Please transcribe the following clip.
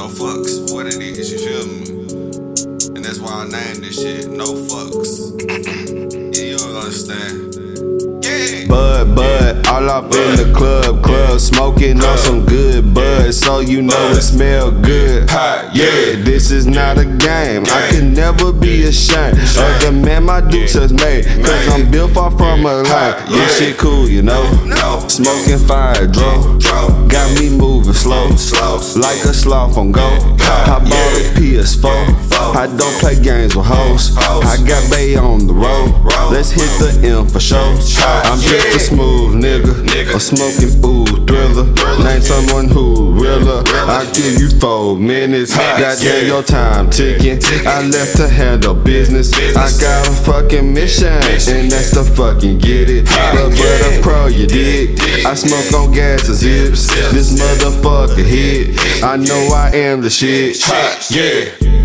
no fucks what it is, you feel me? And that's why I named this shit No Fucks. yeah, you don't understand. Yeah. Bud, bud, all up in the club, club, smoking on some good bud so you know it smell good. Hot, Yeah, this is not a game. I can never be ashamed of the man my dukes has made. Cause I'm built far from a line. This shit cool, you know. No. Smoking fire. Dro. Got me moving slow, Slow. like a sloth on go. I bought a PS4. I don't play games with hoes. I got Bay on the road. Let's hit the M for show. I'm just a smooth nigga, a smoking ooh thriller. Name someone who realer. I give you four minutes. Goddamn, your time ticking. I left to handle business. I got a fucking mission, and that's to fucking get it. But, but pro, you dig? I smoke on gas and zips. This motherfucker hit. I know I am the shit. Yeah.